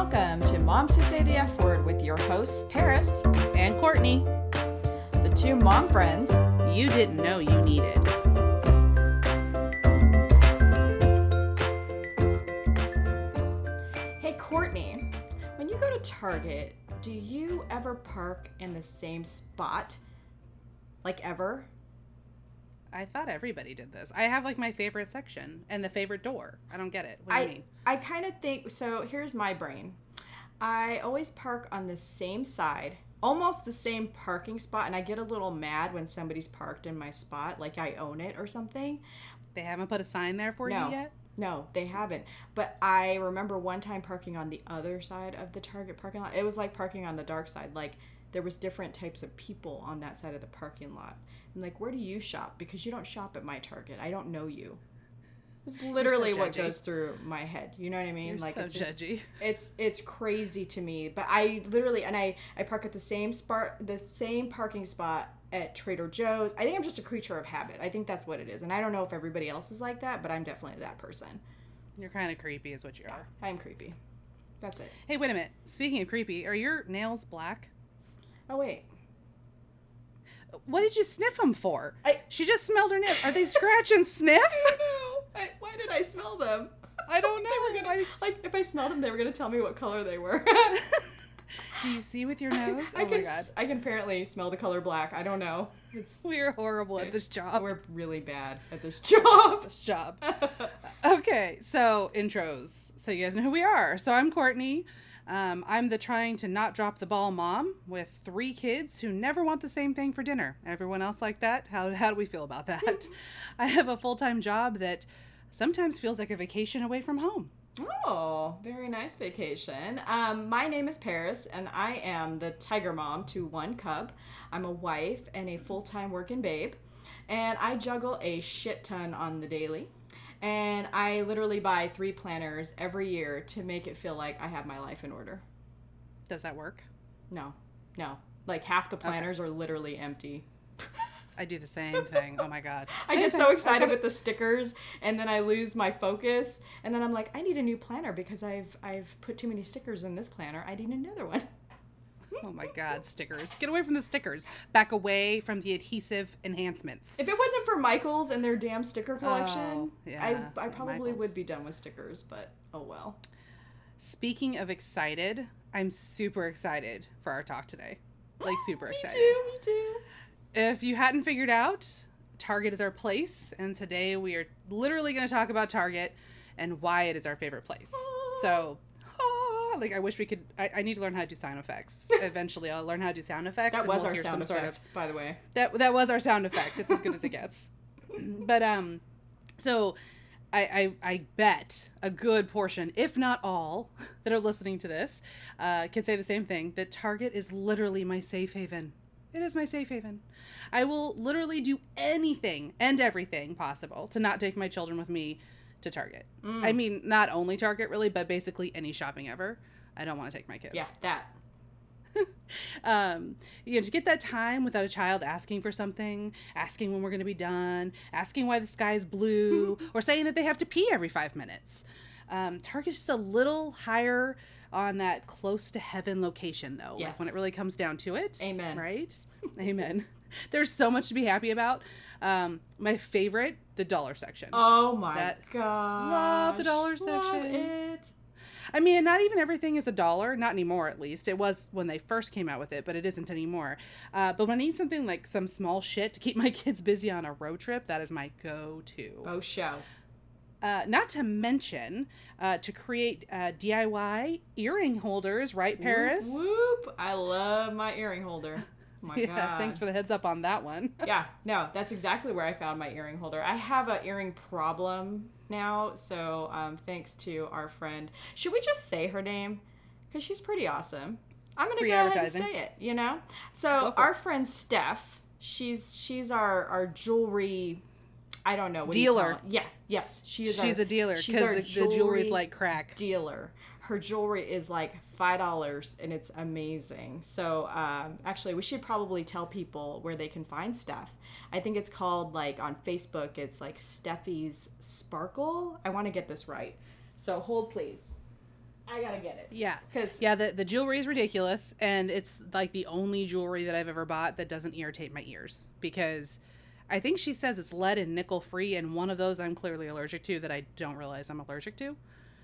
Welcome to Moms Who Say the F Word with your hosts, Paris, and Courtney, the two mom friends you didn't know you needed. Hey, Courtney, when you go to Target, do you ever park in the same spot? Like ever? I thought everybody did this. I have like my favorite section and the favorite door. I don't get it. What do I, you mean? I kind of think so. Here's my brain. I always park on the same side, almost the same parking spot, and I get a little mad when somebody's parked in my spot, like I own it or something. They haven't put a sign there for No. you yet? No, they haven't. But I remember one time parking on the other side of the Target parking lot. It was like parking on the dark side. Like there was different types of people on that side of the parking lot. I'm like, where do you shop? Because you don't shop at my Target. I don't know you. It's literally what judgy. goes through my head. You know what I mean? You're like so it's just- judgy. it's it's crazy to me. But I literally and I I park at the same spot the same parking spot at Trader Joe's. I think I'm just a creature of habit. I think that's what it is. And I don't know if everybody else is like that, but I'm definitely that person. You're kind of creepy, is what you are. I'm creepy. That's it. Hey, wait a minute. Speaking of creepy, are your nails black? Oh wait. What did you sniff them for? I- She just smelled her nails. Are they scratch and sniff? know. I, why did I smell them? I don't know. They were gonna, like if I smelled them, they were gonna tell me what color they were. Do you see with your nose? I Oh can my god. I can apparently smell the color black. I don't know. It's We're horrible at this job. we're really bad at this job. this job. okay, so intros. So you guys know who we are. So I'm Courtney. Um, I'm the trying to not drop the ball mom with three kids who never want the same thing for dinner. Everyone else like that? How, how do we feel about that? I have a full time job that sometimes feels like a vacation away from home. Oh, very nice vacation. Um, my name is Paris, and I am the tiger mom to one cub. I'm a wife and a full time working babe, and I juggle a shit ton on the daily. And I literally buy three planners every year to make it feel like I have my life in order. Does that work? No, no. Like half the planners are literally empty. I do the same thing. Oh my god. I get so excited with the stickers, and then I lose my focus, and then I'm like, I need a new planner because I've I've put too many stickers in this planner. I need another one. Oh my god, stickers. Get away from the stickers. Back away from the adhesive enhancements. If it wasn't for Michaels and their damn sticker oh, collection, Oh, yeah, I I probably Michaels. would be done with stickers. But oh well. Speaking of excited, I'm super excited for our talk today. Like super excited. Me too. Me too. If you hadn't figured out, Target is our place, and today we are literally going to talk about Target and why it is our favorite place. So, like I wish we could. I, I need to learn how to do sound effects. Eventually, I'll learn how to do sound effects. That and was we'll our sound effect, sort of by the way. that that was our sound effect. It's as good as it gets. But um, so I, I I bet a good portion, if not all, that are listening to this, uh, can say the same thing. That Target is literally my safe haven. It is my safe haven. I will literally do anything and everything possible to not take my children with me to Target. Mm. I mean, not only Target really, but basically any shopping ever. I don't want to take my kids Yeah, that. um, you know, to get that time without a child asking for something, asking when we're going to be done, asking why the sky is blue, or saying that they have to pee every five minutes. Um, Target's just a little higher on that close to heaven location, though. Like when it really comes down to it. Amen. Right? Amen. There's so much to be happy about. Um, my favorite, the dollar section. Oh my That- god. Love the dollar Love section. it. I mean, not even everything is a dollar, not anymore at least. It was when they first came out with it, but it isn't anymore. Uh, but when I need something like some small shit to keep my kids busy on a road trip, that is my go to. Oh show. Uh, not to mention uh, to create uh, DIY earring holders, right, Paris? Whoop, whoop. I love my earring holder. My yeah, god. thanks for the heads up on that one. yeah, no, that's exactly where I found my earring holder. I have an earring problem now, so um, thanks to our friend. Should we just say her name? Because she's pretty awesome. I'm gonna Free go ahead and say it. You know, so our friend Steph, she's she's our our jewelry. I don't know what do you call Dealer. Yeah, yes, she is. She's our- a dealer because the, the jewelry's like crack. dealer. Her jewelry is like five dollars and it's amazing. So um, actually, we should probably tell people where they can find stuff. I think it's called like on Facebook. It's like Stephie's Sparkle. I want to get this right. So hold please. I gotta get it. Yeah. Because Yeah, the, the jewelry is ridiculous, and it's like the only jewelry that I've ever bought that doesn't irritate my ears because I think she says it's lead and nickel free, and one of those I'm clearly allergic to that I don't realize I'm allergic to.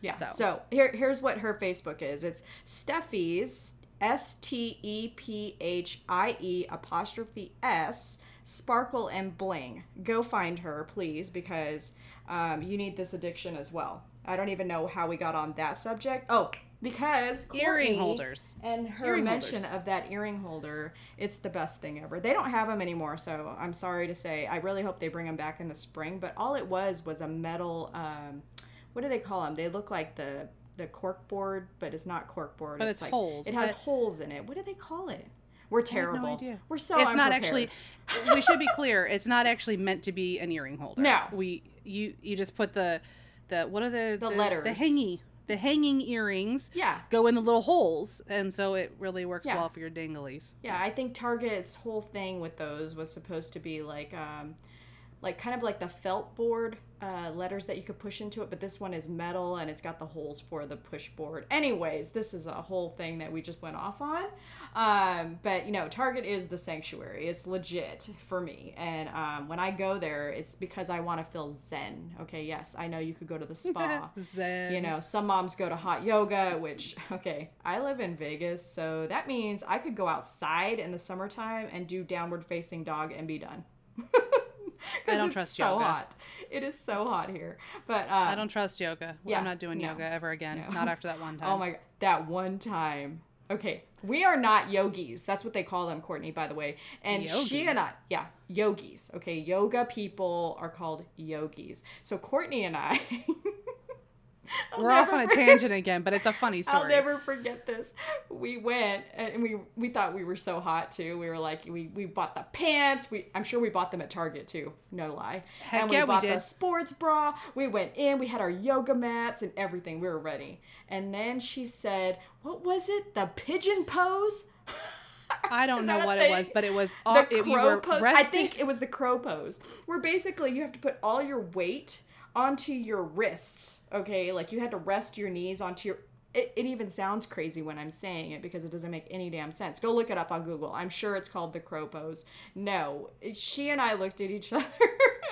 Yeah. So, So. here, here's what her Facebook is. It's Stephie's S T E P H I E apostrophe S Sparkle and Bling. Go find her, please, because um, you need this addiction as well. I don't even know how we got on that subject. Oh, because Earring Courtney holders. and her Earring mention holders. of that earring holder, it's the best thing ever. They don't have them anymore, so I'm sorry to say. I really hope they bring them back in the spring. But all it was was a metal. Um, what do they call them? They look like the the cork board, but it's not cork board. But it's like, holes. It has But- holes in it. What do they call it? We're terrible. no. We're so it's not actually. we should be clear. It's not actually meant to be an earring holder. No. we you you just put the the what are the The the, letters. the hanging the hanging earrings Yeah. go in the little holes, and so it really works Yeah. well for your danglies. Yeah, I think Target's whole thing with those was supposed to be like, um, like kind of like the felt board uh, letters that you could push into it, but this one is metal and it's got the holes for the push board. Anyways, this is a whole thing that we just went off on. Um, but you know, Target is the sanctuary. It's legit for me, and um, when I go there, it's because I want to feel zen. Okay, yes, I know you could go to the spa. Zen. You know, some moms go to hot yoga, which, okay, I live in Vegas, so that means I could go outside in the summertime and do downward facing dog and be done. I don't trust so yoga. hot. It is so hot here. But um, I don't trust yoga. yeah, I'm not doing no, yoga ever again. no. Not after that one time. Oh my god, that one time. Okay, we are not yogis. That's what they call them, Courtney, by the way. And she and I, yeah, yogis. Okay, yoga people are called yogis. So Courtney and I. I'll We're off on a tangent again, but it's a funny story. I'll never forget this. We went and we we thought we were so hot too. We were like we, we bought the pants. We I'm sure we bought them at Target too. No lie. Heck and yeah, we we bought the did. sports bra. We went in. We had our yoga mats and everything. We were ready. And then she said, "What was it? The pigeon pose." I don't know what thing? it was, but it was the off. crow It, you were pose. I think it was the crow pose, where basically you have to put all your weight onto your wrists. Okay, like you had to rest your knees onto your. It, it even sounds crazy when I'm saying it because it doesn't make any damn sense. Go look it up on Google. I'm sure it's called the crow pose. No, she and I looked at each other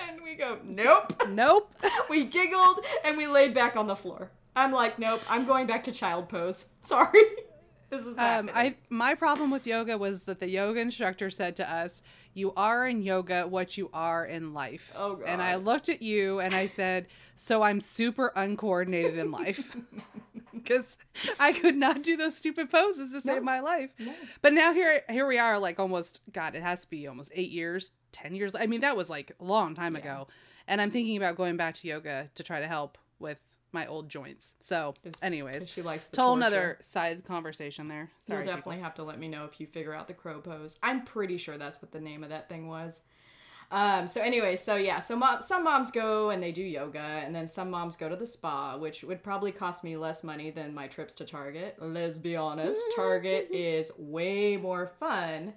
and we go, nope. Nope. We giggled and we laid back on the floor. I'm like, nope. I'm going back to child pose. Sorry. This is Um, happening. I my problem with yoga was that the yoga instructor said to us, "You are in yoga what you are in life." Oh, And I looked at you and I said, "So I'm super uncoordinated in life." Because I could not do those stupid poses to save No. my life. No. But now here here we are, like almost God, it has to be almost eight years, ten years. I mean, that was like a long time ago. And I'm thinking about going back to yoga to try to help with my old joints. So, anyways, she likes the total another side conversation there. Sorry, You'll people. definitely have to let me know if you figure out the crow pose. I'm pretty sure that's what the name of that thing was. Um, so anyway, so yeah, so mom, some moms go and they do yoga, and then some moms go to the spa, which would probably cost me less money than my trips to Target. Let's be honest, Target is way more fun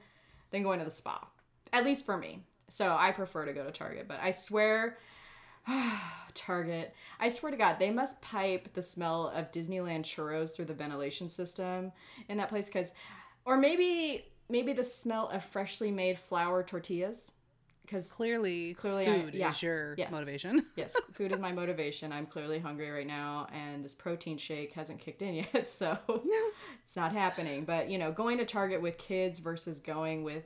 than going to the spa, at least for me. So I prefer to go to Target, but I swear, Target, I swear to God, they must pipe the smell of Disneyland churros through the ventilation system in that place, because, or maybe maybe the smell of freshly made flour tortillas, because Clearly, Clearly, I- food yeah. is your Yes. motivation. yes, food is my motivation. I'm clearly hungry right now, and this protein shake hasn't kicked in yet, so it's not happening. But you know, going to Target with kids versus going with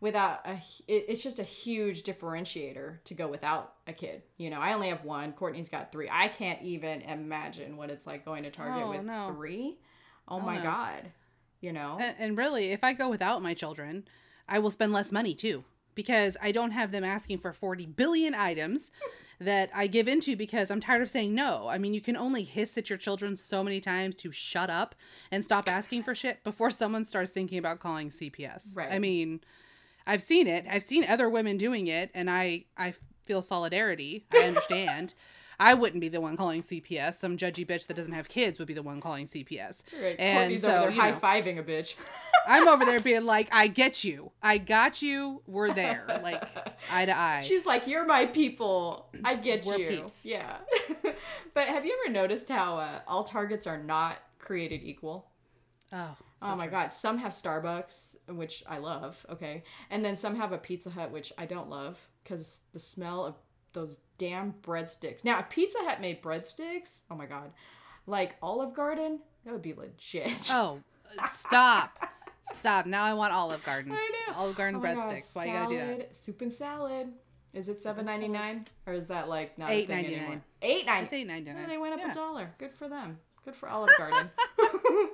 without a, it, it's just a huge differentiator to go without a kid. You know, I only have one. Courtney's got three. I can't even imagine what it's like going to Target Oh, with no. three. Oh, oh my no. god. You know, And, and really, if I go without my children, I will spend less money too because I don't have them asking for 40 billion items that I give into because I'm tired of saying no. I mean, you can only hiss at your children so many times to shut up and stop asking for shit before someone starts thinking about calling CPS. Right. I mean, I've seen it. I've seen other women doing it and I I feel solidarity. I understand. I wouldn't be the one calling CPS. Some judgy bitch that doesn't have kids would be the one calling CPS. right. And Courtney's so, you know, high fiving a bitch. I'm over there being like, I get you. I got you. We're there. Like eye to eye. She's like, "You're my people. I get We're you." peeps. Yeah. but have you ever noticed how uh, all targets are not created equal. Oh, oh my god, some have Starbucks, which I love, okay. And then some have a Pizza Hut, which I don't love cuz the smell of those damn breadsticks. Now, if Pizza Hut made breadsticks, oh my god. Like Olive Garden, that would be legit. Oh, stop. Stop. Now I want Olive Garden. I know. Olive Garden Oh breadsticks. Why you gotta do that? Soup and salad. Is it seven ninety nine or is that like not $8.99. a thing anymore? Eight ninety. It's eight ninety nine. Oh, they went up yeah. a dollar. Good for them. Good for Olive Garden.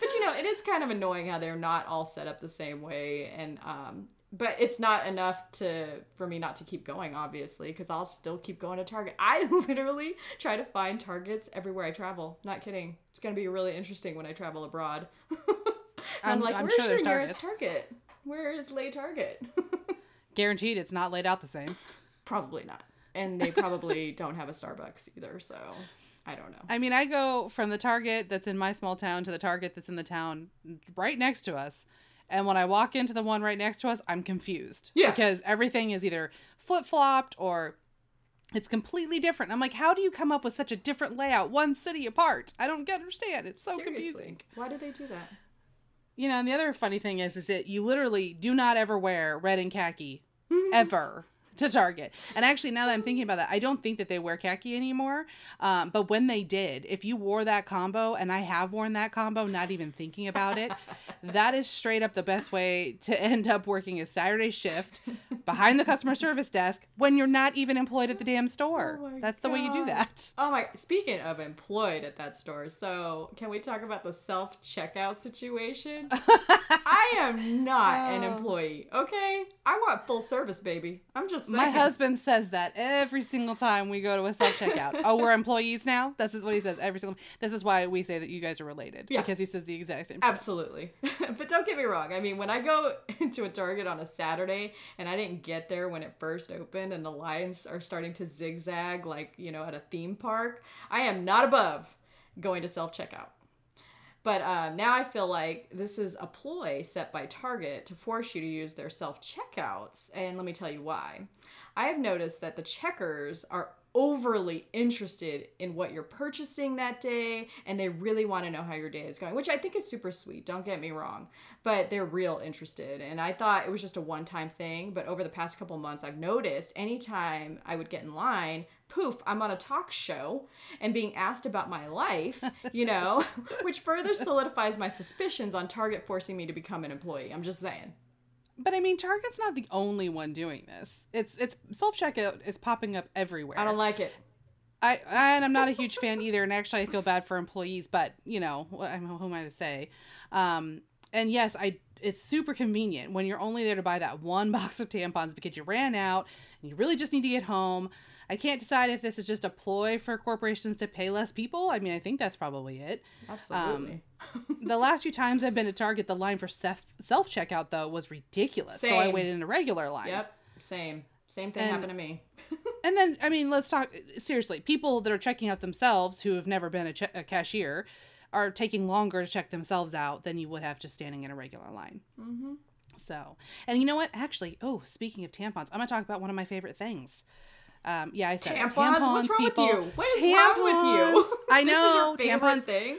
but you know, it is kind of annoying how they're not all set up the same way, and um, but it's not enough to for me not to keep going, obviously, because I'll still keep going to Target. I literally try to find Targets everywhere I travel. Not kidding. It's gonna be really interesting when I travel abroad. I'm, I'm- like, I'm where's sure your nearest Target? Where is Lay Target? Guaranteed, it's not laid out the same. probably not, and they probably don't have a Starbucks either. So I don't know. I mean, I go from the Target that's in my small town to the Target that's in the town right next to us. And when I walk into the one right next to us, I'm confused. Yeah. Because everything is either flip flopped or it's completely different. I'm like, how do you come up with such a different layout one city apart? I don't get understand. It's so Seriously, confusing. why do they do that? You know, and the other funny thing is, is that you literally do not ever wear red and khaki ever to Target. And actually, now that I'm thinking about that, I don't think that they wear khaki anymore. Um, but when they did, if you wore that combo, and I have worn that combo, not even thinking about it, that is straight up the best way to end up working a Saturday shift behind the customer service desk when you're not even employed at the damn store. Oh That's the way you do that. Oh my! Speaking of employed at that store, so can we talk about the self checkout situation? I am not an Oh. employee. Okay, I want full service, baby. I'm just My husband says that every single time we go to a self checkout. oh, we're employees now. This is what he says every single. This is why we say that you guys are related Yeah. because he says the exact same. Absolutely. but don't get me wrong. I mean, when I go into a Target on a Saturday and I didn't get there when it first opened and the lines are starting to zigzag like, you know, at a theme park, I am not above going to self checkout. But um, now I feel like this is a ploy set by Target to force you to use their self checkouts. And let me tell you why. I have noticed that the checkers are overly interested in what you're purchasing that day and they really want to know how your day is going, which I think is super sweet. Don't get me wrong, but they're real interested. And I thought it was just a one time thing, but over the past couple months, I've noticed anytime I would get in line, poof, I'm on a talk show and being asked about my life, you know, which further solidifies my suspicions on Target forcing me to become an employee. I'm just saying. But I mean, Target's not the only one doing this. It's it's self checkout is popping up everywhere. I don't like it. I and I'm not a huge fan either. And actually, I feel bad for employees. But you know, I'm who am I to say? Um, and yes, I it's super convenient when you're only there to buy that one box of tampons because you ran out and you really just need to get home. I can't decide if this is just a ploy for corporations to pay less people. I mean, I think that's probably it. Absolutely. The last few times I've been to Target, the line for self self checkout though was ridiculous. So I waited in a regular line. yep. Same. Same thing And- happened to me. And then, I mean, let's talk seriously. People that are checking out themselves who have never been a, che- a cashier are taking longer to check themselves out than you would have just standing in a regular line. Mm-hmm. So, and you know what? Actually, oh, speaking of tampons, I'm gonna talk about one of my favorite things. Um, yeah, I said it. Tampons? What's wrong people. with you? What is wrong with you? Tampons. I This is know your tampons. thing.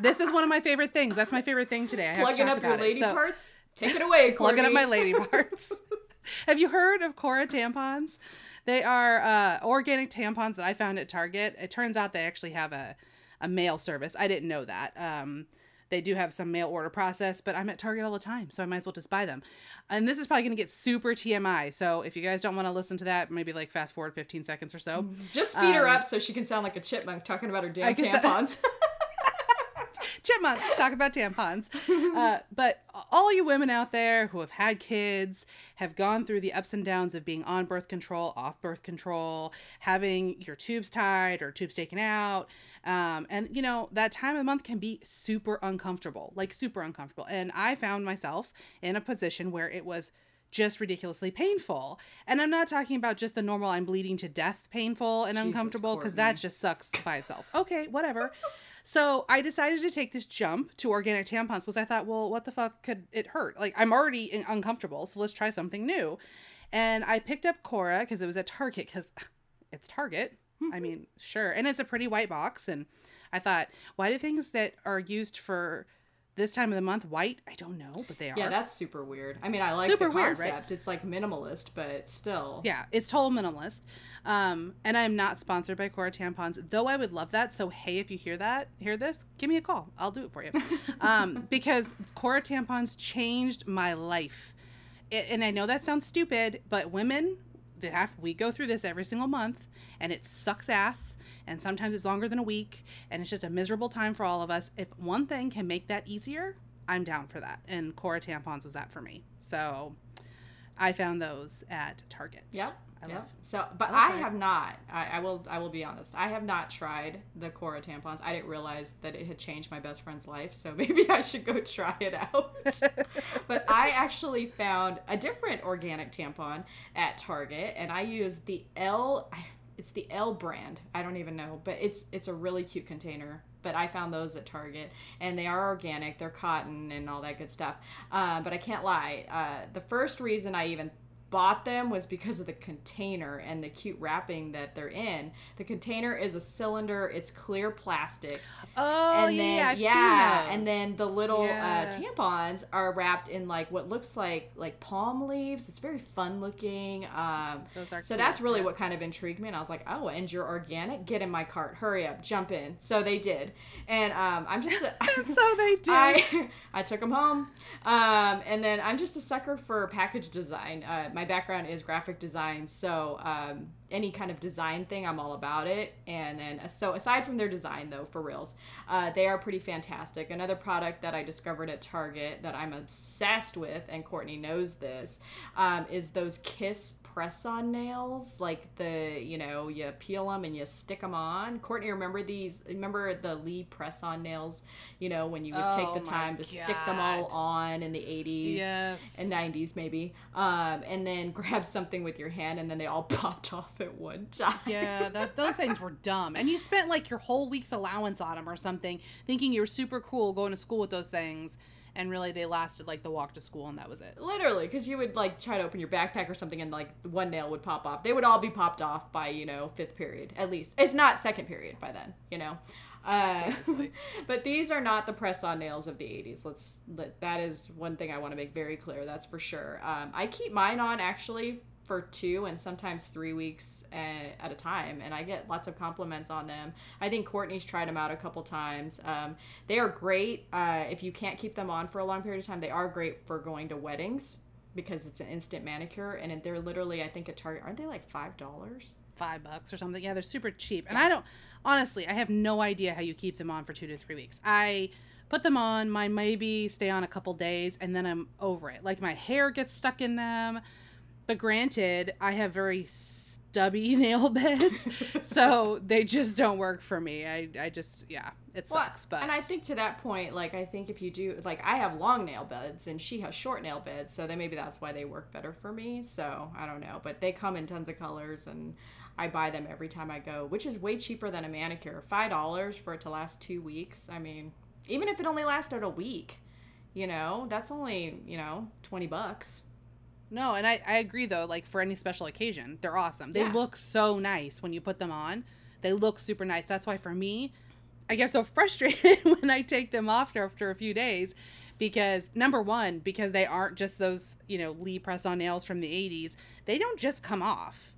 This is one of my favorite things. That's my favorite thing today. I have to Plugging talk up your about it. lady So- parts. Take it away, plugging up my lady parts. Have you heard of Cora tampons? They are uh, organic tampons that I found at Target. It turns out they actually have a, a mail service. I didn't know that. Um, they do have some mail order process, but I'm at Target all the time, so I might as well just buy them. And this is probably going to get super TMI. So if you guys don't want to listen to that, maybe like fast forward 15 seconds or so. Just speed her Um, up so she can sound like a chipmunk talking about her damn tampons. chipmunks talk about tampons uh, but all you women out there who have had kids have gone through the ups and downs of being on birth control off birth control having your tubes tied or tubes taken out um, and you know that time of the month can be super uncomfortable like super uncomfortable and i found myself in a position where it was just ridiculously painful. And I'm not talking about just the normal I'm bleeding to death painful and Jesus, uncomfortable because that just sucks by itself. Okay, whatever. So I decided to take this jump to organic tampons because I thought, well, what the fuck could it hurt? Like I'm already in- uncomfortable, so let's try something new. And I picked up Cora because it was at Target because it's Target. I mean, sure, and it's a pretty white box, and I thought, why do things that are used for this time of the month white? I don't know, but they are. Yeah, that's super weird. I mean, I like Super the weird, concept. right? It's like minimalist, but still. Yeah, it's total minimalist. Um, and I'm not sponsored by Cora tampons, though I would love that. So hey, if you hear that, hear this, give me a call. I'll do it for you. um, because Cora tampons changed my life. It, and I know that sounds stupid, but women that have we go through this every single month, and it sucks ass. And sometimes it's longer than a week, and it's just a miserable time for all of us. If one thing can make that easier, I'm down for that. And Cora tampons was that for me. So I found those at Target. Yep. I yep. love. So, but I I have not. I, I will. I will be honest. I have not tried the Cora tampons. I didn't realize that it had changed my best friend's life. So maybe I should go try it out. but I actually found a different organic tampon at Target, and I used the L. It's the L brand. I don't even know, but it's it's a really cute container. But I found those at Target, and they are organic. They're cotton and all that good stuff. Uh, but I can't lie. Uh, the first reason I even bought them was because of the container and the cute wrapping that they're in. The container is a cylinder. It's clear plastic Oh and yeah, then yeah, I've yeah, seen those. and then the little Yeah. uh, tampons are wrapped in like what looks like like palm leaves. It's very fun looking. Um, Those are so cute, that's really yeah. what kind of intrigued me, and I was like, oh, and you're organic? Get in my cart, hurry up, jump in. So they did, and um, I'm just a, so they did. I I took them home, um, and then I'm just a sucker for package design. Uh, my background is graphic design, so um, any kind of design thing, I'm all about it. And then uh, so aside from their design, though, for reals, uh, they are pretty fantastic. Another product that I discovered at Target that I'm obsessed with, and Courtney knows this, um, is those Kiss press-on nails. Like the you know you peel them and you stick them on. Courtney, remember these? Remember the Lee press-on nails? You know when you would take Oh the time to stick them all on in the 80s yes. and 90s maybe um, and then grab something with your hand and then they all popped off at one time yeah, that, those things were dumb. And you spent like your whole week's allowance on them or something, thinking you were super cool going to school with those things, and really they lasted like the walk to school, and that was it. literally because you would like try to open your backpack or something and like one nail would pop off. They would all be popped off by you know fifth period at least. If not second period by then you know? Uh, but these are not the press-on nails of the 80s let's let, that is one thing i want to make very clear that's for sure. Um, i keep mine on actually for two and sometimes three weeks at a time and i get lots of compliments on them i think courtney's tried them out a couple times um, they are great uh, if you can't keep them on for a long period of time they are great for going to weddings because it's an instant manicure and they're literally i think at target aren't they like five dollars Five bucks or something. Yeah, they're super cheap. And I don't, honestly, I have no idea how you keep them on for two to three weeks. I put them on, my maybe stay on a couple days, and then I'm over it. Like my hair gets stuck in them. But granted, I have very stubby nail beds, so they just don't work for me. I, I just, yeah, it Well, sucks. But and I think to that point, like I think if you do, like I have long nail beds and she has short nail beds, so then maybe that's why they work better for me. So I don't know, but they come in tons of colors, and I buy them every time I go, which is way cheaper than a manicure. Five dollars for it to last two weeks. I mean, even if it only lasted a week, you know, that's only you know twenty bucks. No, and I, I agree though, like for any special occasion, they're awesome. They Yeah. look so nice when you put them on. They look super nice. That's why for me, I get so frustrated when I take them off after a few days because number one, because they aren't just those, you know, Lee press on nails from the 80s. They don't just come off.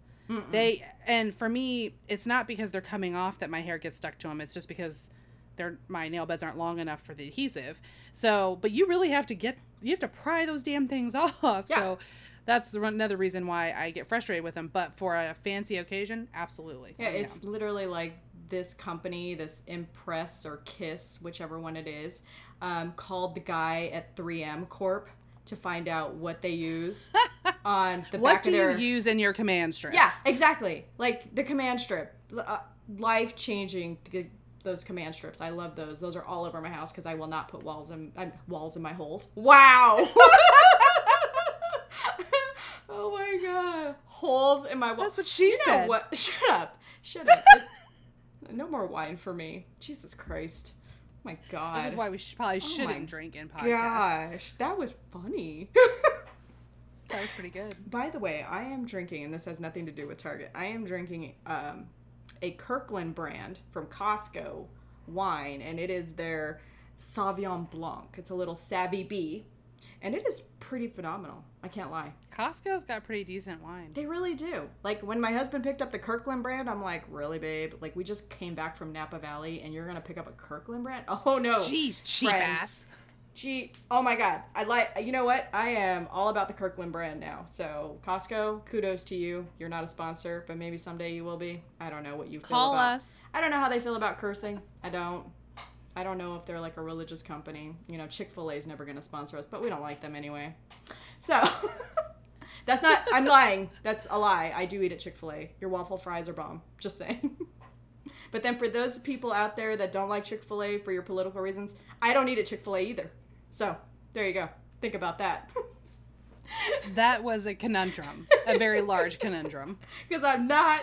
They and for me, it's not because they're coming off that my hair gets stuck to them. It's just because they're my nail beds aren't long enough for the adhesive. So, but you really have to get you have to pry those damn things off. Yeah. So that's the, another reason why I get frustrated with them. But for a fancy occasion, absolutely. Yeah, I'm it's literally like this company, this Impress or Kiss, whichever one it is, um, called the guy at 3M Corp to find out what they use on the what back do of their. you use in your command strip? yeah, exactly. Like the command strip, uh, life changing. Those command strips, I love those. Those are all over my house because I will not put walls in walls in my holes. Wow. oh my god, holes in my walls. That's what she you said. what? Shut up. Shut up. no more wine for me. Jesus Christ. Oh my God. This is why we sh- probably shouldn't drink in podcast. Gosh, that was funny. That was pretty good. By the way, I am drinking, and this has nothing to do with Target. I am drinking um, a Kirkland brand from Costco wine, and it is their Sauvignon Blanc. It's a little Savvy B, and it is pretty phenomenal. I can't lie. Costco's got pretty decent wine. They really do. Like when my husband picked up the Kirkland brand, I'm like, really, babe? Like we just came back from Napa Valley, and you're gonna pick up a Kirkland brand? Oh no, Jeez, cheap friend. ass. Gee, oh my God! I like. You know what? I am all about the Kirkland brand now. So Costco, kudos to you. You're not a sponsor, but maybe someday you will be. I don't know what you feel Call about. us. I don't know how they feel about cursing. I don't. I don't know if they're like a religious company. You know, Chick Fil A is never going to sponsor us, but we don't like them anyway. So that's not. I'm lying. That's a lie. I do eat at Chick Fil A. Your waffle fries are bomb. Just saying. but then for those people out there that don't like Chick Fil A for your political reasons, I don't eat at Chick Fil A either. So there you go. Think about that. That was a conundrum, a very large conundrum. Because I'm not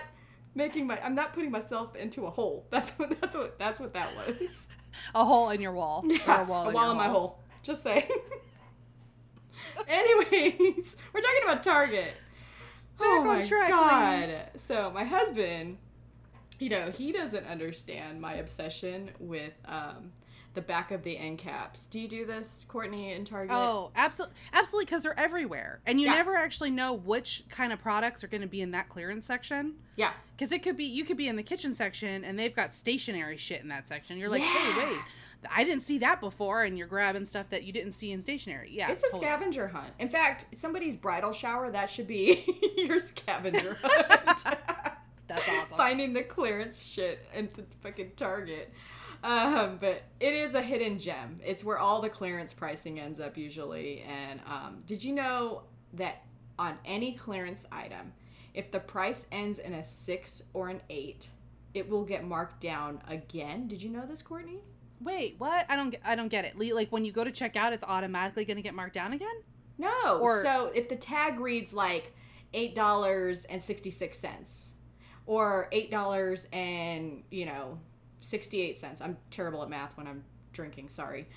making my. I'm not putting myself into a hole. That's what. That's what. That's what that was. A hole in your wall. or a wall, in my hole. Just saying. Anyways, we're talking about Target. oh Back on my track, god! So my husband, you know, he doesn't understand my obsession with um, the back of the end caps. Do you do this, Courtney, in Target? Oh, absolutely, absolutely, because they're everywhere, and you Yeah. never actually know which kind of products are going to be in that clearance section. yeah. Because it could be, you could be in the kitchen section, and they've got stationary shit in that section. You're like, Yeah. hey, wait, I didn't see that before, and you're grabbing stuff that you didn't see in stationary. Yeah, It's a totally. scavenger hunt. In fact, somebody's bridal shower, that should be your scavenger hunt. That's awesome. Finding the clearance shit in the fucking Target. Um, but it is a hidden gem. It's where all the clearance pricing ends up usually. And um, did you know that on any clearance item, if the price ends in a six or an eight, it will get marked down again? Did you know this, Courtney? Wait, what? I don't, get, I don't get it. Like when you go to check out, it's automatically going to get marked down again. No. Or- so if the tag reads like eight dollars and sixty six cents, or eight dollars and you know sixty eight cents. I'm terrible at math when I'm drinking. Sorry.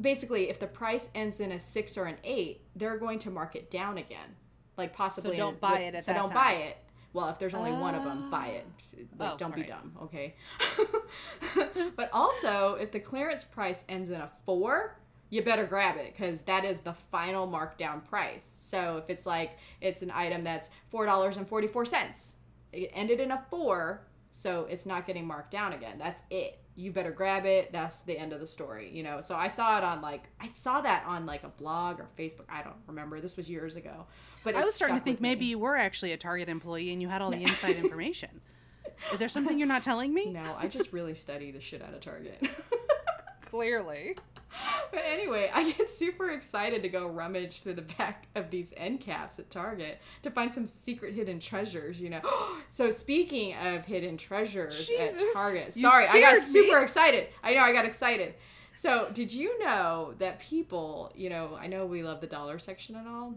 Basically, if the price ends in a six or an eight, they're going to mark it down again, like possibly. So don't in- buy it at so that don't time. buy it. Well, if there's only one of them, buy it. Like, Oh, don't be right. dumb, okay? but also, if the clearance price ends in a four, you better grab it because that is the final markdown price. So if it's like it's an item that's four dollars and forty four cents, it ended in a four, so it's not getting marked down again. That's it. You better grab it. That's the end of the story. You know. So I saw it on like I saw that on like a blog or Facebook. I don't remember. This was years ago. But I was starting to think me. maybe you were actually a Target employee and you had all the inside information. Is there something you're not telling me? No, I just really study the shit out of Target. Clearly. But anyway, I get super excited to go rummage through the back of these end caps at Target to find some secret hidden treasures, you know. so speaking of hidden treasures Jesus, at Target. Sorry, I got scared me. super excited. I know I got excited. So, did you know that people, you know, I know we love the dollar section and all,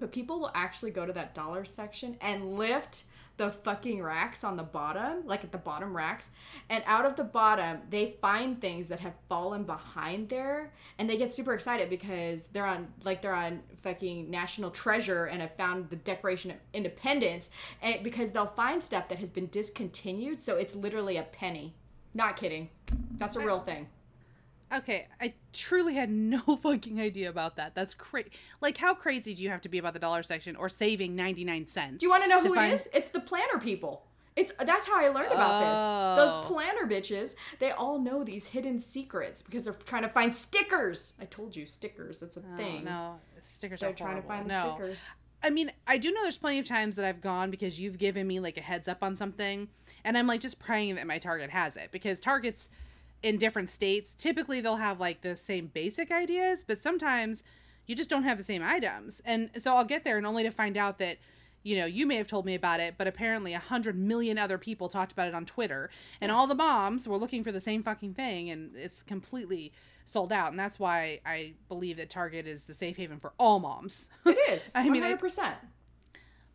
but people will actually go to that dollar section and lift the fucking racks on the bottom, like at the bottom racks, and out of the bottom, they find things that have fallen behind there, and they get super excited because they're on, like, they're on fucking National Treasure and have found the Declaration of Independence, and because they'll find stuff that has been discontinued, so it's literally a penny. Not kidding. That's a real thing. Okay, I truly had no fucking idea about that. That's crazy. Like, how crazy do you have to be about the dollar section or saving 99 cents? Do you want to know who find- it is? It's the planner people. It's that's how I learned about Oh. this. Those oh. planner bitches, they all know these hidden secrets because they're trying to find stickers. I told you, stickers. That's a Oh, thing. no, stickers They're are trying to find the no. stickers. I mean, I do know there's plenty of times that I've gone because you've given me like a heads up on something, and I'm like just praying that my Target has it because Targets in different states typically they'll have like the same basic ideas, but sometimes you just don't have the same items, and so I'll get there and only to find out that. You know, you may have told me about it, but apparently a hundred million other people talked about it on Twitter, and all the moms were looking for the same fucking thing, and it's completely sold out. And that's why I believe that Target is the safe haven for all moms. It is. I mean, mean, 100%.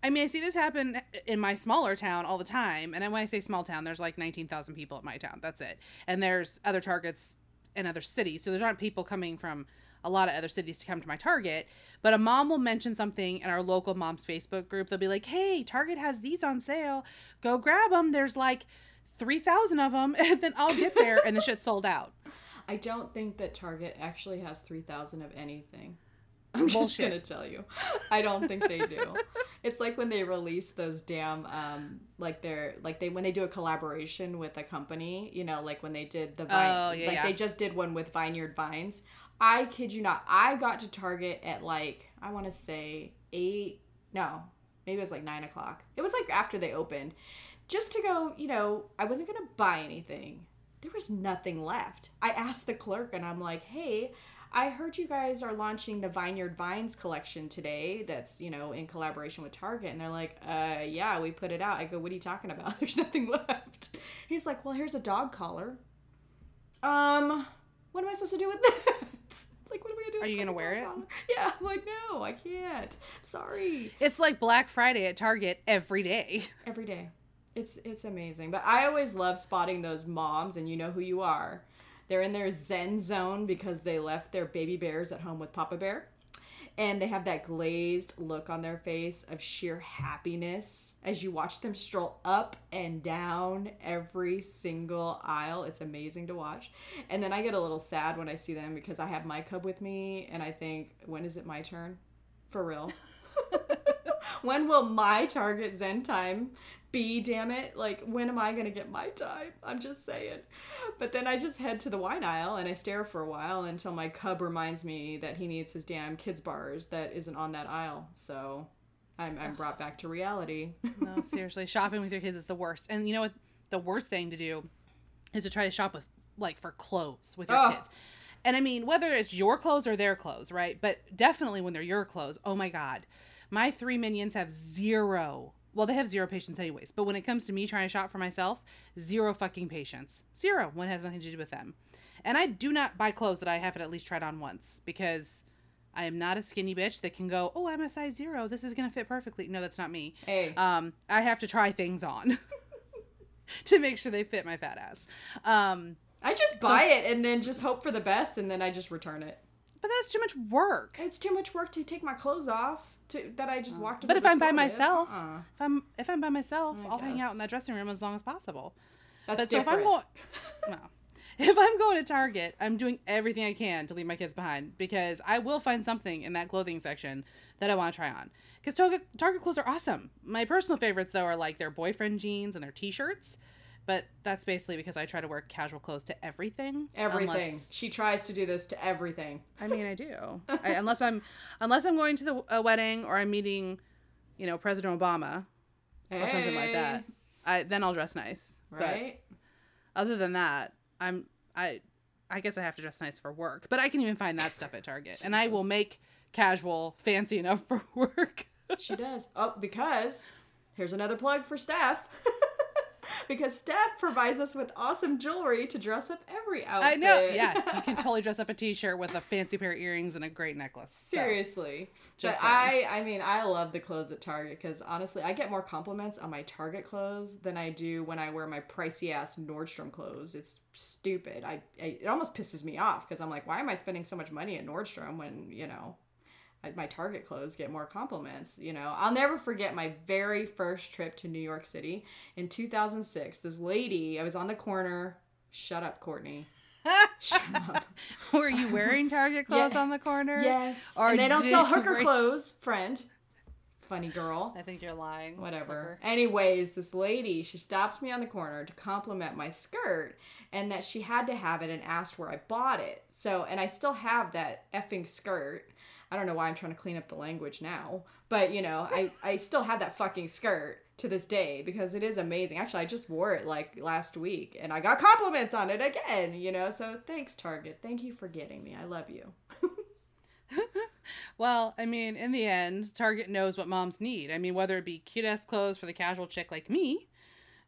I mean, I see this happen in my smaller town all the time. And when I say small town, there's like 19,000 people at my town. That's it. And there's other targets in other cities. So there's not people coming from a lot of other cities to come to my Target. But a mom will mention something in our local mom's Facebook group. They'll be like, hey, Target has these on sale. Go grab them. There's like 3,000 of them and then I'll get there and the shit's sold out. I don't think that Target actually has 3,000 of anything. I'm just gonna tell you. I don't think they do. it's like when they release those damn um like they're like they when they do a collaboration with a company, you know, like when they did the vine Oh, yeah, like yeah. they just did one with Vineyard Vines. I kid you not. I got to Target at like I wanna say eight no, maybe it was like nine o'clock. It was like after they opened. Just to go, you know, I wasn't gonna buy anything there was nothing left. I asked the clerk and I'm like, hey, I heard you guys are launching the Vineyard Vines collection today that's, you know, in collaboration with Target. And they're like, uh, yeah, we put it out. I go, what are you talking about? There's nothing left. He's like, well, here's a dog collar. Um, what am I supposed to do with that? Like, what are we gonna do? Are you gonna wear it? collar? Yeah, I'm like, no, I can't. Sorry. It's like Black Friday at Target every day. every day. It's it's amazing. But I always love spotting those moms and you know who you are. They're in their zen zone because they left their baby bears at home with Papa Bear. And they have that glazed look on their face of sheer happiness as you watch them stroll up and down every single aisle. It's amazing to watch. And then I get a little sad when I see them because I have my cub with me and I think, when is it my turn? For real. when will my target zen time be damn it like when am i gonna get my time i'm just saying but then i just head to the wine aisle and i stare for a while until my cub reminds me that he needs his damn kids bars that isn't on that aisle so i'm, I'm brought back to reality No, seriously, shopping with your kids is the worst. And you know what? The worst thing to do is to try to shop with, like, for clothes with your Ugh. kids. And I mean, whether it's your clothes or their clothes, right? But definitely when they're your clothes, oh my God. My three minions have zero. Well, they have zero patience, anyways. But when it comes to me trying to shop for myself, zero fucking patience. Zero it has nothing to do with them. And I do not buy clothes that I haven't at least tried on once because I am not a skinny bitch that can go, oh, I'm a size zero. This is going to fit perfectly. No, that's not me hey um, I have to try things on to make sure they fit my fat ass. Um, i just buy it and then just hope for the best and then i just return it but that's too much work. it's too much work to take my clothes off to that i just walked Uh, But if I'm by with. myself, Uh-uh. if I'm if I'm by myself, I I'll hang out in that dressing room as long as possible. that's but so if I'm going, well, if I'm going to Target, I'm doing everything I can to leave my kids behind because I will find something in that clothing section that I want to try on. Because Target Target clothes are awesome. My personal favorites though are like their boyfriend jeans and their t-shirts. But that's basically because I try to wear casual clothes to everything. everything unless- she tries to do this to everything I mean, I do. I, unless I'm unless I'm going to the a wedding or I'm meeting, you know, President Obama or something like that. I then I'll dress nice. But right other than that, I'm I I guess I have to dress nice for work. But I can even find that stuff at Target, and I will make casual fancy enough for work. She does. Oh, because here's another plug for Steph. because Steph provides us with awesome jewelry to dress up every outfit. I know. Yeah, you can totally dress up a T-shirt with a fancy pair of earrings and a great necklace. So, Seriously. Just but I I mean, I love the clothes at Target because honestly, I get more compliments on my Target clothes than I do when I wear my pricey ass Nordstrom clothes. It's stupid. I, I it almost pisses me off because I'm like, why am I spending so much money at Nordstrom when, you know, my Target clothes get more compliments. You know, I'll never forget my very first trip to New York City in 2006. This lady, I was on the corner. Shut up, Courtney. Shut up. Were you wearing Target clothes Yeah. on the corner? Yes. Or and they don't sell hooker clothes, friend. Funny girl. I think you're lying. Whatever. Anyways, this lady, she stops me on the corner to compliment my skirt and that she had to have it and asked where I bought it. So, and I still have that effing skirt. I don't know why I'm trying to clean up the language now, but you know, I, I still have that fucking skirt to this day because it is amazing. Actually, I just wore it like last week and I got compliments on it again, you know? So thanks, Target. Thank you for getting me. I love you. Well, I mean, in the end, Target knows what moms need. I mean, whether it be cute ass clothes for the casual chick like me,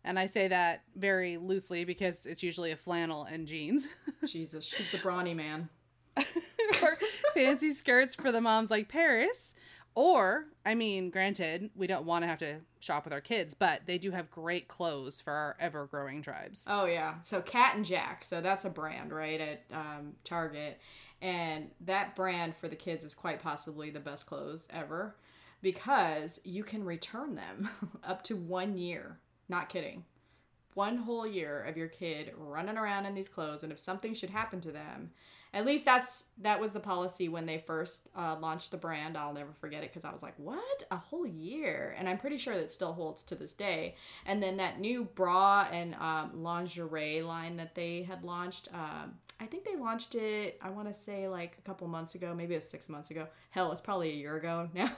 and I say that very loosely because it's usually a flannel and jeans, Jesus, she's the brawny man. or fancy skirts for the moms like Paris. Or, I mean, granted, we don't want to have to shop with our kids, but they do have great clothes for our ever growing tribes. Oh yeah, so Cat and Jack. So that's a brand, right, at um, Target, and that brand for the kids is quite possibly the best clothes ever, because you can return them up to one year. Not kidding. one whole year of your kid running around in these clothes, and if something should happen to them, at least that's that was the policy when they first uh, launched the brand. I'll never forget it because I was like, "What? A whole year?" And I'm pretty sure that still holds to this day. And then that new bra and um, lingerie line that they had launched. Um, I think they launched it. I want to say like a couple months ago, maybe it was six months ago. Hell, it's probably a year ago now.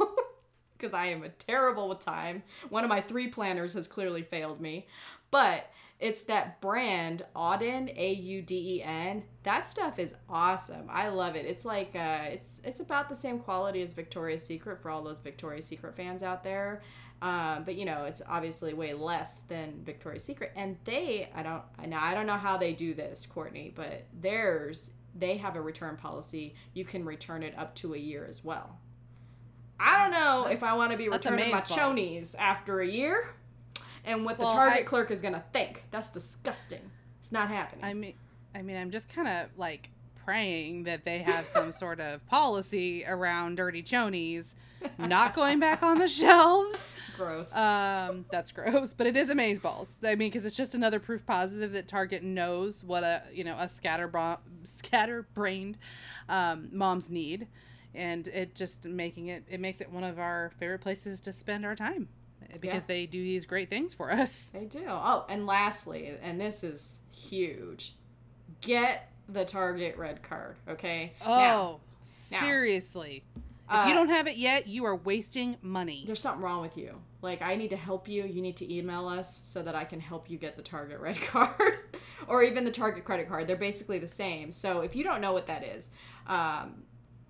Because I am a terrible with time. One of my three planners has clearly failed me. But it's that brand Auden A U D E N. That stuff is awesome. I love it. It's like uh, it's it's about the same quality as Victoria's Secret for all those Victoria's Secret fans out there. Um, but you know, it's obviously way less than Victoria's Secret, and they I don't now I don't know how they do this, Courtney, but theirs they have a return policy. You can return it up to a year as well. I don't know if I want to be returning my chonies after a year and what the Target I- clerk is gonna think. That's disgusting. It's not happening. I mean, I mean, I'm just kind of like praying that they have some sort of policy around dirty chonies not going back on the shelves. Gross. Um, that's gross, but it is amazeballs. I mean, because it's just another proof positive that Target knows what a you know a scatter scatterbrained um, moms need, and it just making it it makes it one of our favorite places to spend our time because Yeah. they do these great things for us. they do. Oh, and lastly, and this is huge, get the Target red card. Okay. Oh, Now, seriously. Uh, if you don't have it yet, you are wasting money. there's something wrong with you. Like, I need to help you. You need to email us so that I can help you get the Target red card or even the Target credit card. They're basically the same. So, if you don't know what that is, um,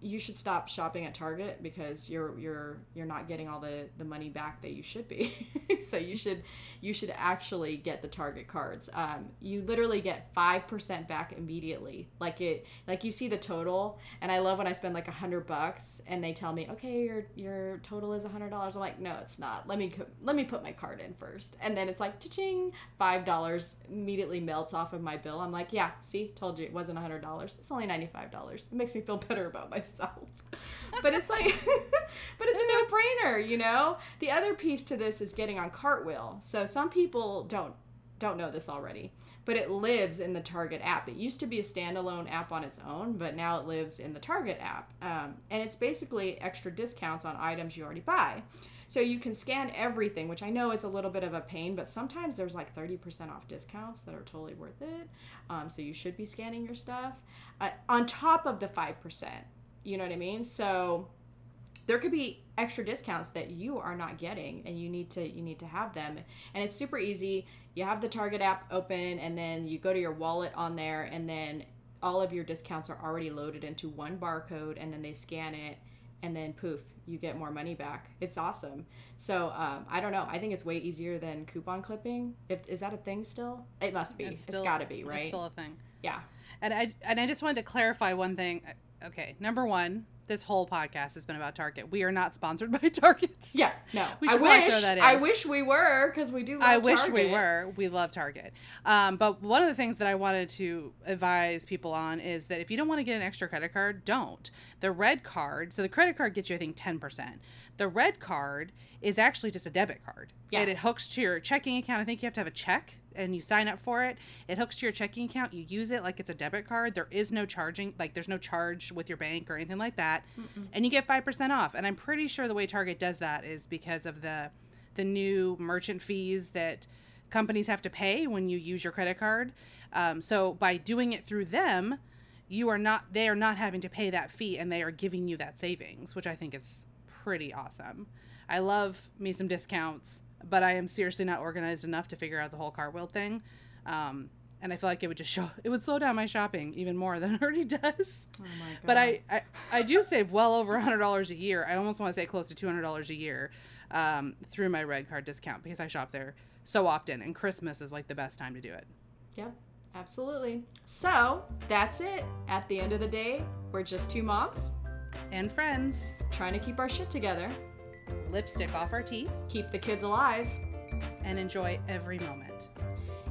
you should stop shopping at Target because you're you're you're not getting all the the money back that you should be. so you should you should actually get the Target cards. Um, you literally get five percent back immediately. Like it like you see the total, and I love when I spend like a hundred bucks and they tell me, okay, your your total is a hundred dollars. I'm like, no, it's not. Let me let me put my card in first, and then it's like, ching, five dollars immediately melts off of my bill. I'm like, yeah, see, told you it wasn't a hundred dollars. It's only ninety five dollars. It makes me feel better about myself. but it's like, but it's a no brainer, you know. The other piece to this is getting on Cartwheel. So some people don't don't know this already, but it lives in the Target app. It used to be a standalone app on its own, but now it lives in the Target app. Um, and it's basically extra discounts on items you already buy. So you can scan everything, which I know is a little bit of a pain, but sometimes there's like 30% off discounts that are totally worth it. Um, so you should be scanning your stuff uh, on top of the 5%. You know what I mean? So there could be extra discounts that you are not getting and you need to you need to have them. And it's super easy. You have the target app open and then you go to your wallet on there and then all of your discounts are already loaded into one barcode and then they scan it and then poof you get more money back. It's awesome. So um, i don't know. I think it's way easier than coupon clipping. If is that a thing still? It must be. It's it's still- got to be right? It's still a thing. yeah. And I and I just wanted to clarify one thing. Okay, number one, this whole podcast has been about Target. We are not sponsored by Target. yeah no We i should wish throw that in. i wish we were because we do love I wish we were. We love Target. Um, but one of the things that I wanted to advise people on is that if you don't want to get an extra credit card, don't. The red card, so the credit card gets you, I think, 10%. The red card is actually just a debit card. Yeah. And it hooks to your checking account. I think you have to have a check and you sign up for it. It hooks to your checking account. You use it like it's a debit card. There is no charging, like, there's no charge with your bank or anything like that. And you get 5% off. And I'm pretty sure the way Target does that is because of the the new merchant fees that companies have to pay when you use your credit card. Um, so by doing it through them, you are not they are not having to pay that fee and they are giving you that savings, which I think is pretty awesome. I love me some discounts, but I am seriously not organized enough to figure out the whole cartwheel thing. Um, and I feel like it would just show it would slow down my shopping even more than it already does. Oh my God. But I, I, I do save well over a $100 a year. I almost want to say close to $200 a year um, through my red card discount because I shop there so often. And Christmas is like the best time to do it. Yep, absolutely. So that's it. At the end of the day, we're just two moms And friends, trying to keep our shit together, lipstick off our teeth, keep the kids alive. and enjoy every moment.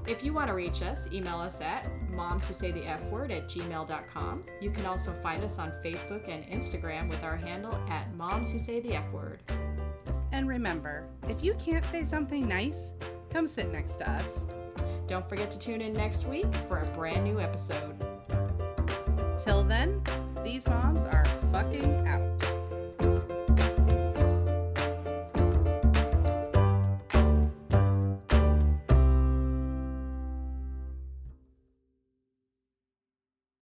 If you want to reach us, email us at moms who say the F word at gmail.com. You can also find us on Facebook and Instagram with our handle at moms who say the F word. And remember, if you can't say something nice, come sit next to us. Don't forget to tune in next week for a brand new episode. Till then, these moms are